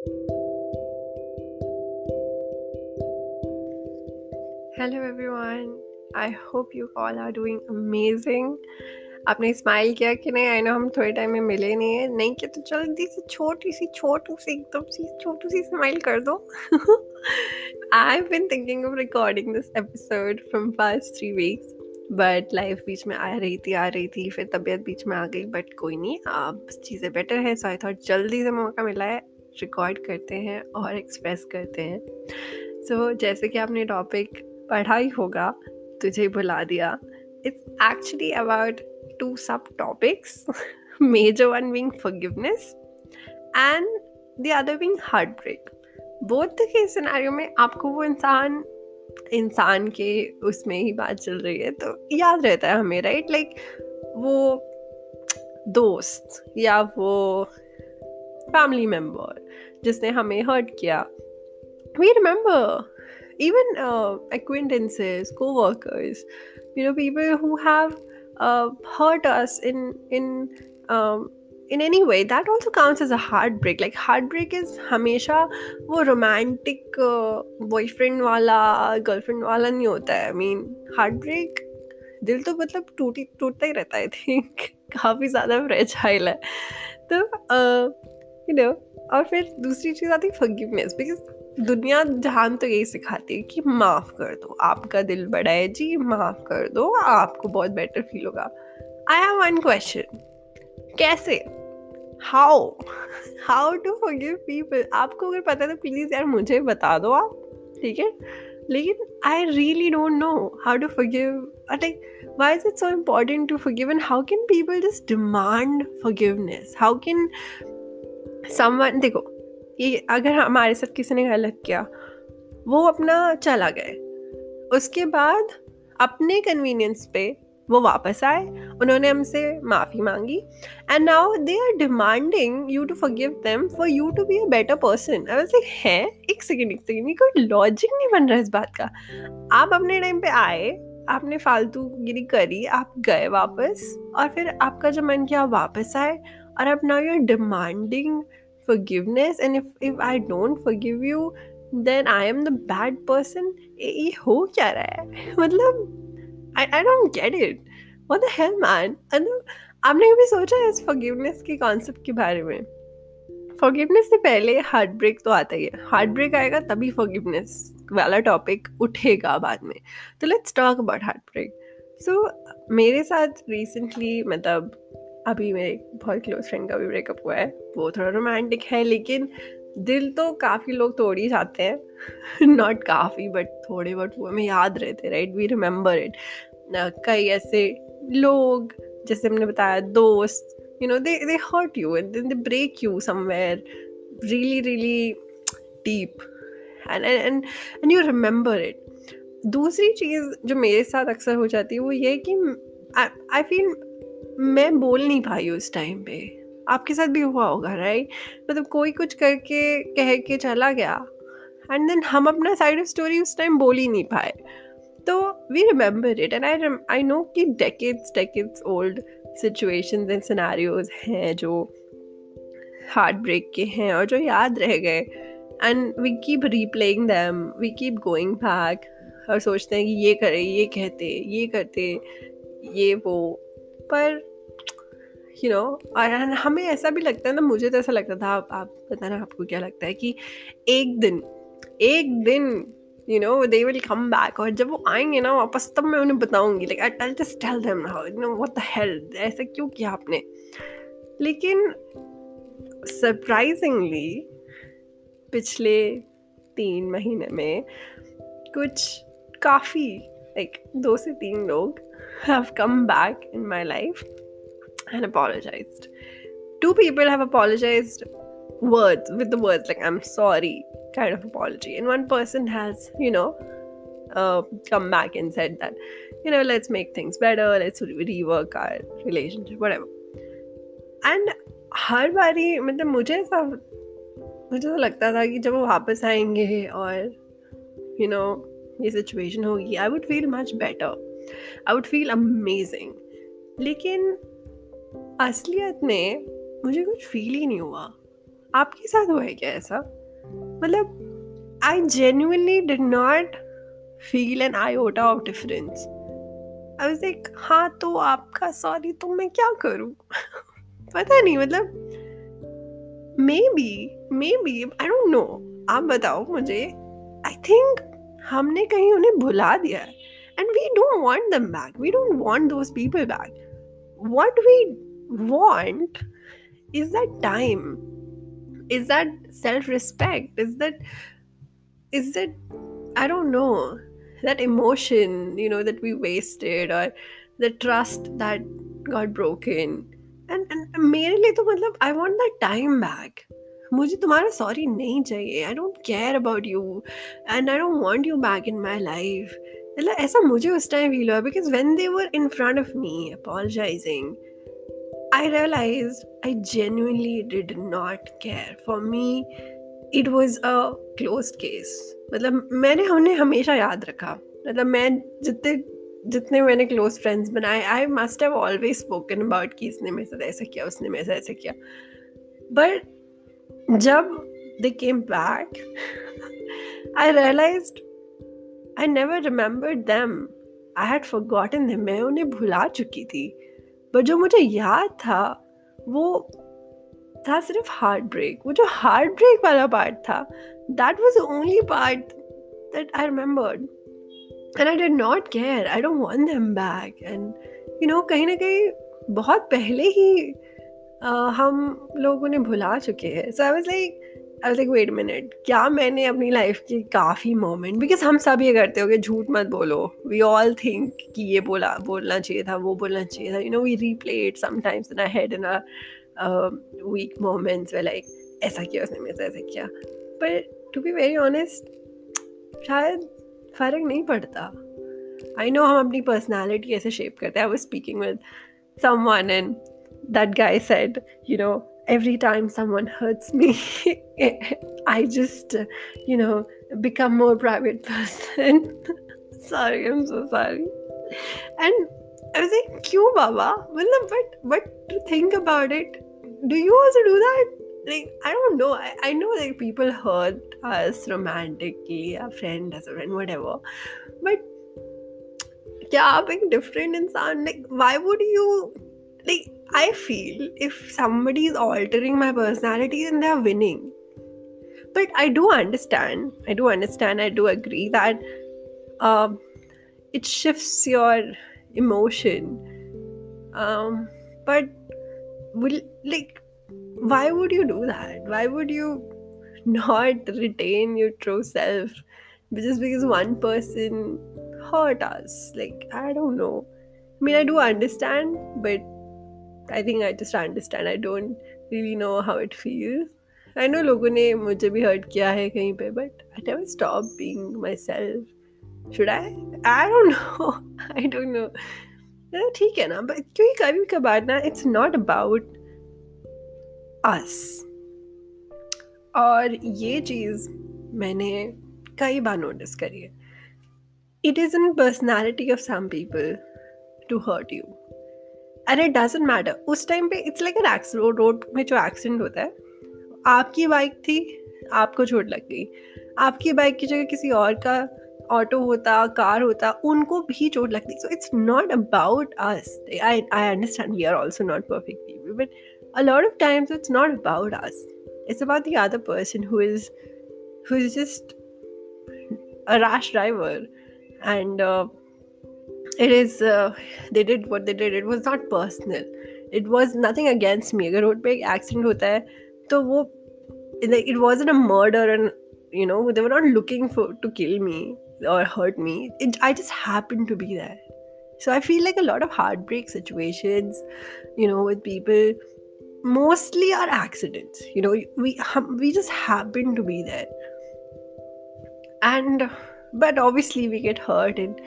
Hello, everyone. I hope you all are doing amazing. आपने smile किया कि नहीं? आई नो हम थोड़े टाइम में मिले नहीं है। नहीं किया तो जल्दी से छोटी सी, छोटू सी, एकदम सी, छोटू सी स्माइल कर दो। I been thinking of recording this episode from past three weeks but life बीच में आ रही थी, आ रही थी, फिर तबीयत बीच में आ गई बट कोई नहीं। अब चीज़ें बेटर है सो आई थॉट जल्दी से मौका मिला है। रिकॉर्ड करते हैं और एक्सप्रेस करते हैं। सो so, जैसे कि आपने टॉपिक पढ़ा ही होगा तुझे बुला दिया। It's actually about two sub topics major one being forgiveness and the other being heart break both के सिनारियों में आपको वो इंसान इंसान के उसमें ही बात चल रही है तो याद रहता है हमें राइट लाइक like, वो दोस्त या वो फैमिली मेंबर जिसने हमें हर्ट किया। वी रिमेंबर इवन एक्विंटेंसेज को workers you know people who have hurt us in in in any way that also counts as a heart break like heart break is हमेशा वो romantic boyfriend uh, वाला girlfriend वाला नहीं होता है। I mean heart break दिल तो मतलब टूटी, टूटता ही रहता है आई थिंक काफ़ी ज़्यादा फ्रेजाइल है। तो uh, यू नो और फिर दूसरी चीज़ आती है फॉरगिवनेस बिकॉज़ दुनिया जहान तो यही सिखाती है कि माफ़ कर दो, आपका दिल बड़ा है जी, माफ़ कर दो, आपको बहुत बेटर फील होगा। आई हैव वन क्वेश्चन कैसे? How how to forgive people आपको अगर पता है तो प्लीज़ यार मुझे बता दो आप, ठीक है? लेकिन I really don't know how to forgive like why is it so important to forgive and how can people just demand forgiveness? How can someone देखो, ये अगर हमारे साथ किसी ने गलत किया, वो अपना चला गए। उसके बाद अपने कन्वीनियंस पे वो वापस आए, उन्होंने हमसे माफ़ी मांगी and now they are demanding you to forgive them for you to be a better person like है? एक सेकेंड एक सेकेंड ये कोई लॉजिक नहीं बन रहा इस बात का। आप अपने टाइम पे आए, आपने फालतू गिरी करी, आप गए वापस, और फिर आपका जो मन किया वापस आए और अब now you are demanding forgiveness and if if i don't forgive you then i am the bad person. ये हो क्या रहा है? मतलब I, I don't get it. What the hell man? मतलब आपने कभी सोचा है इस फॉरगिवनेस के कॉन्सेप्ट के बारे में? फॉरगिवनेस से पहले हार्ट ब्रेक तो आता ही है। हार्ट ब्रेक आएगा तभी फॉरगिवनेस वाला टॉपिक उठेगा बाद में। तो let's talk about heart break so मेरे साथ रिसेंटली मतलब अभी मेरे बहुत क्लोज फ्रेंड का भी ब्रेकअप हुआ है, वो थोड़ा रोमांटिक है, लेकिन दिल तो काफ़ी लोग तोड़ ही जाते हैं। नॉट काफ़ी बट थोड़े बट वो हमें याद रहते राइट वी रिमेंबर इट कई ऐसे लोग, जैसे हमने बताया, दोस्त you know they they hurt you and they break you somewhere really really deep and and and you remember it दूसरी चीज़ जो मेरे साथ अक्सर हो जाती है, वो ये कि आई फील मैं बोल नहीं पाई उस टाइम पे। आपके साथ भी हुआ होगा राइट मतलब कोई कुछ करके कह के चला गया एंड देन हम अपना साइड ऑफ़ स्टोरी उस टाइम बोल ही नहीं पाए। तो we remember it and I I know कि decades decades old situation and scenarios हैं जो हार्ट ब्रेक के हैं और जो याद रह गए। And we keep replaying them we keep going back और सोचते हैं कि ये करे, ये कहते, ये करते, ये वो। पर यू नो और हमें ऐसा भी लगता है ना मुझे तो ऐसा लगता था आप, आप बताना आपको क्या लगता है कि एक दिन एक दिन you know they will come back और जब वो आएँगे ना वापस तब मैं उन्हें बताऊँगी like I tell just tell them now you know what the hell ऐसा क्यों किया आपने? लेकिन सरप्राइजिंगली पिछले तीन महीने में कुछ काफ़ी लाइक दो से तीन लोग have come back in my life and apologized. Two people have apologized words with the words like I'm sorry kind of apology. And one person has, you know, uh, come back and said that, you know, let's make things better, let's rework our relationship, whatever. And हर बारी मतलब मुझे ऐसा मुझे तो लगता था कि जब वो वापस आएंगे और यू you नो know, ये सिचुएशन होगी I would feel much better I would feel amazing लेकिन असलियत में मुझे कुछ फील ही नहीं हुआ। आपके साथ हुआ है क्या ऐसा? मतलब I genuinely did not feel an iota of difference आई हाँ तो आपका सॉरी तो मैं क्या करूँ? पता नहीं मतलब maybe maybe I don't know आप बताओ मुझे। आई थिंक हमने कहीं उन्हें भुला दिया है। And we don't want them back we don't want those people back what we want is that time is that self respect is that is that i don't know that emotion you know that we wasted or the trust that got broken. And, and मेरे लिए तो मतलब I want that time back मुझे तुम्हारा sorry नहीं चाहिए. I don't care about you and I don't want you back in my life मतलब ऐसा मुझे उस टाइम फील हुआ because when they were in front of me apologising I realized I genuinely did not care. For me, it was a closed case. मतलब मैंने उन्हें हमेशा याद रखा। मतलब मैं जितने जितने मैंने क्लोज फ्रेंड्स बनाए I must have always spoken about कि इसने मेरे साथ ऐसा किया उसने मेरे साथ ऐसा किया। बट जब they came back I realise I never remembered them I had forgotten them मैं उन्हें भुला चुकी थी। बट जो मुझे याद था वो था सिर्फ़ हार्ट ब्रेक वो जो हार्ट ब्रेक वाला पार्ट था that was only part that I remembered and I did not care I don't want them back and you know कहीं ना कहीं बहुत पहले ही uh, हम लोगों ने भुला चुके हैं। So I was like I like wait minute क्या मैंने अपनी लाइफ की काफ़ी मोमेंट बिकॉज़ हम सब ये करते हो कि झूठ मत बोलो। वी ऑल थिंक कि ये बोला, बोलना चाहिए था, वो बोलना चाहिए था। You know we replay it sometimes in head in weak moments way like ऐसा किया उसने मेरे ऐसा किया। पर टू बी वेरी ऑनेस्ट शायद फ़र्क नहीं पड़ता। आई नो हम अपनी पर्सनैलिटी ऐसे शेप करते हैं। I was speaking with someone and that guy said you know every time someone hurts me i just you know become more private person. Sorry i'm so sorry. And i was like "Kyu, baba? But but to think about it do you also do that? Like i don't know. I, I know like people hurt us romantically a friend as a friend whatever. But yeah being different in sound like why would you like I feel if somebody is altering my personality, then they're winning. But I do understand, I do understand, I do agree that uh, it shifts your emotion. Um, but will like, why would you do that? Why would you not retain your true self just because one person hurt us? Like, I don't know. I mean, I do understand, but I think I just understand I don't really know how it feels I know लोगों ने मुझे भी hurt किया है कहीं पे but I never stop being myself should I I don't know I don't know ठीक है ना बट क्योंकि कभी कभार ना इट्स नॉट अबाउट अस और ये चीज़ मैंने कई बार नोटिस करी है. It is in personality of some people to hurt you and it doesn't matter उस टाइम पे it's like an accident road में जो एक्सीडेंट होता है आपकी बाइक थी आपको चोट लग गई। आपकी बाइक की जगह किसी और का ऑटो होता कार होता उनको भी चोट लगती। So it's not about us I I understand we are also not perfect people but lot of times it's not about us. It's about the other person who is who is just a rash driver. And uh, it is uh, they did what they did it was not personal it was nothing against me अगर road पे एक accident होता है तो वो it wasn't a murder and you know they were not looking for to kill me or hurt me it, i just happened to be there so i feel like a lot of heartbreak situations you know with people mostly are accidents you know we we just happen to be there and but obviously we get hurt and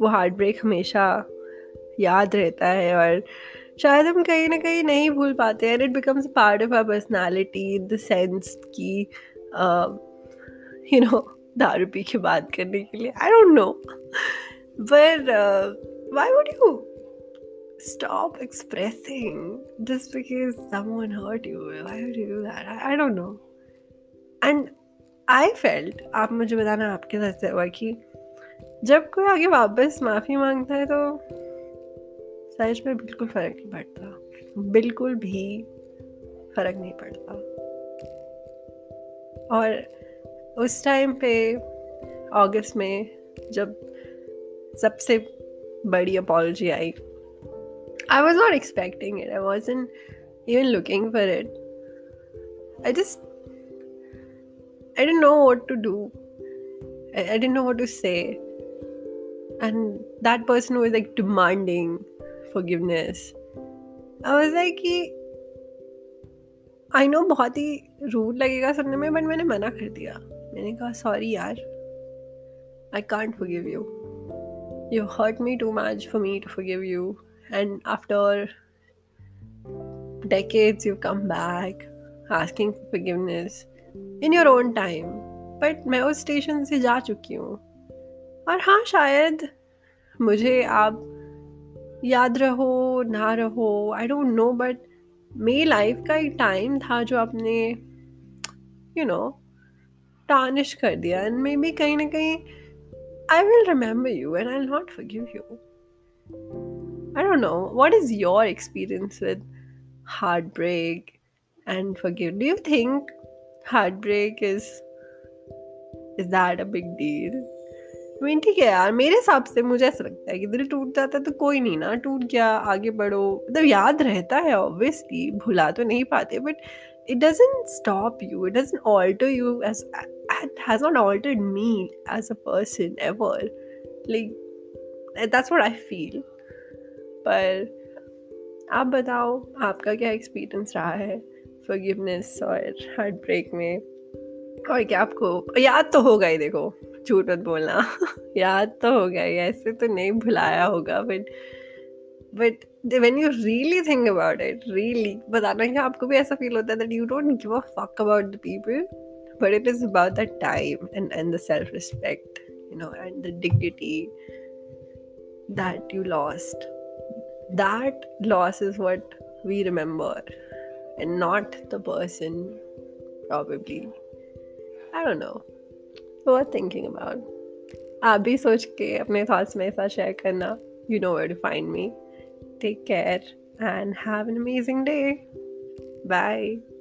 वो heart break हमेशा याद रहता है और शायद हम कहीं ना कहीं नहीं भूल पाते हैं it becomes part of our personality the sense कि यू नो दारू पी के बात करने के लिए I don't know but why would you stop expressing just because someone hurt you. Why would you do that? I, आप मुझे बताना आपके साथ हुआ कि जब कोई आगे वापस माफ़ी माँगता है तो सच में बिल्कुल फ़र्क नहीं पड़ता। बिल्कुल भी फ़र्क नहीं पड़ता। और उस टाइम पे अगस्त में, जब सबसे बड़ी apology I I was not expecting it I was in even looking for it I just I don't know what to do I don't know what to say And that person was like demanding forgiveness. I was like I know बहुत ही rude लगेगा सुनने में but मैंने मना कर दिया मैंने कहा सॉरी यार I can't forgive you you hurt me too much for me to forgive you and after decades you come back asking for forgiveness in your own time but मैं उस स्टेशन से जा चुकी हूँ और हाँ शायद मुझे आप याद रहो, ना रहो आई डोंट नो बट मेरी लाइफ का एक टाइम था जो आपने यू नो टानिश कर दिया। एंड मे बी कहीं ना कहीं I will remember you and I not forgive you I don't know what is your experience with heart break and forgive do you think heart break is is that a big deal mean, ठीक है यार? मेरे हिसाब से मुझे ऐसा लगता है कि दिल टूट जाता है तो कोई नहीं ना। टूट गया आगे बढ़ो। मतलब याद रहता है ऑब्वियसली भुला तो नहीं पाते but it doesn't stop you it doesn't you as it has not altered me as a person ever. Like that's what i feel. पर आप बताओ आपका क्या एक्सपीरियंस रहा है? फॉरगिवनेस और हार्ट ब्रेक में। और क्या आपको याद तो होगा ही देखो। झूठ मत बोलना। याद तो हो गया ऐसे तो नहीं भुलाया होगा but but when you really think about it really बताना क्या आपको भी ऐसा फील होता है that you don't give a fuck about the people but it is about the time and and the self respect you know and the dignity that you lost that loss is what we remember and not the person probably I don't know worth thinking about आप भी सोच के अपने thoughts मेरे साथ share करना you know where to find me take care and have an amazing day bye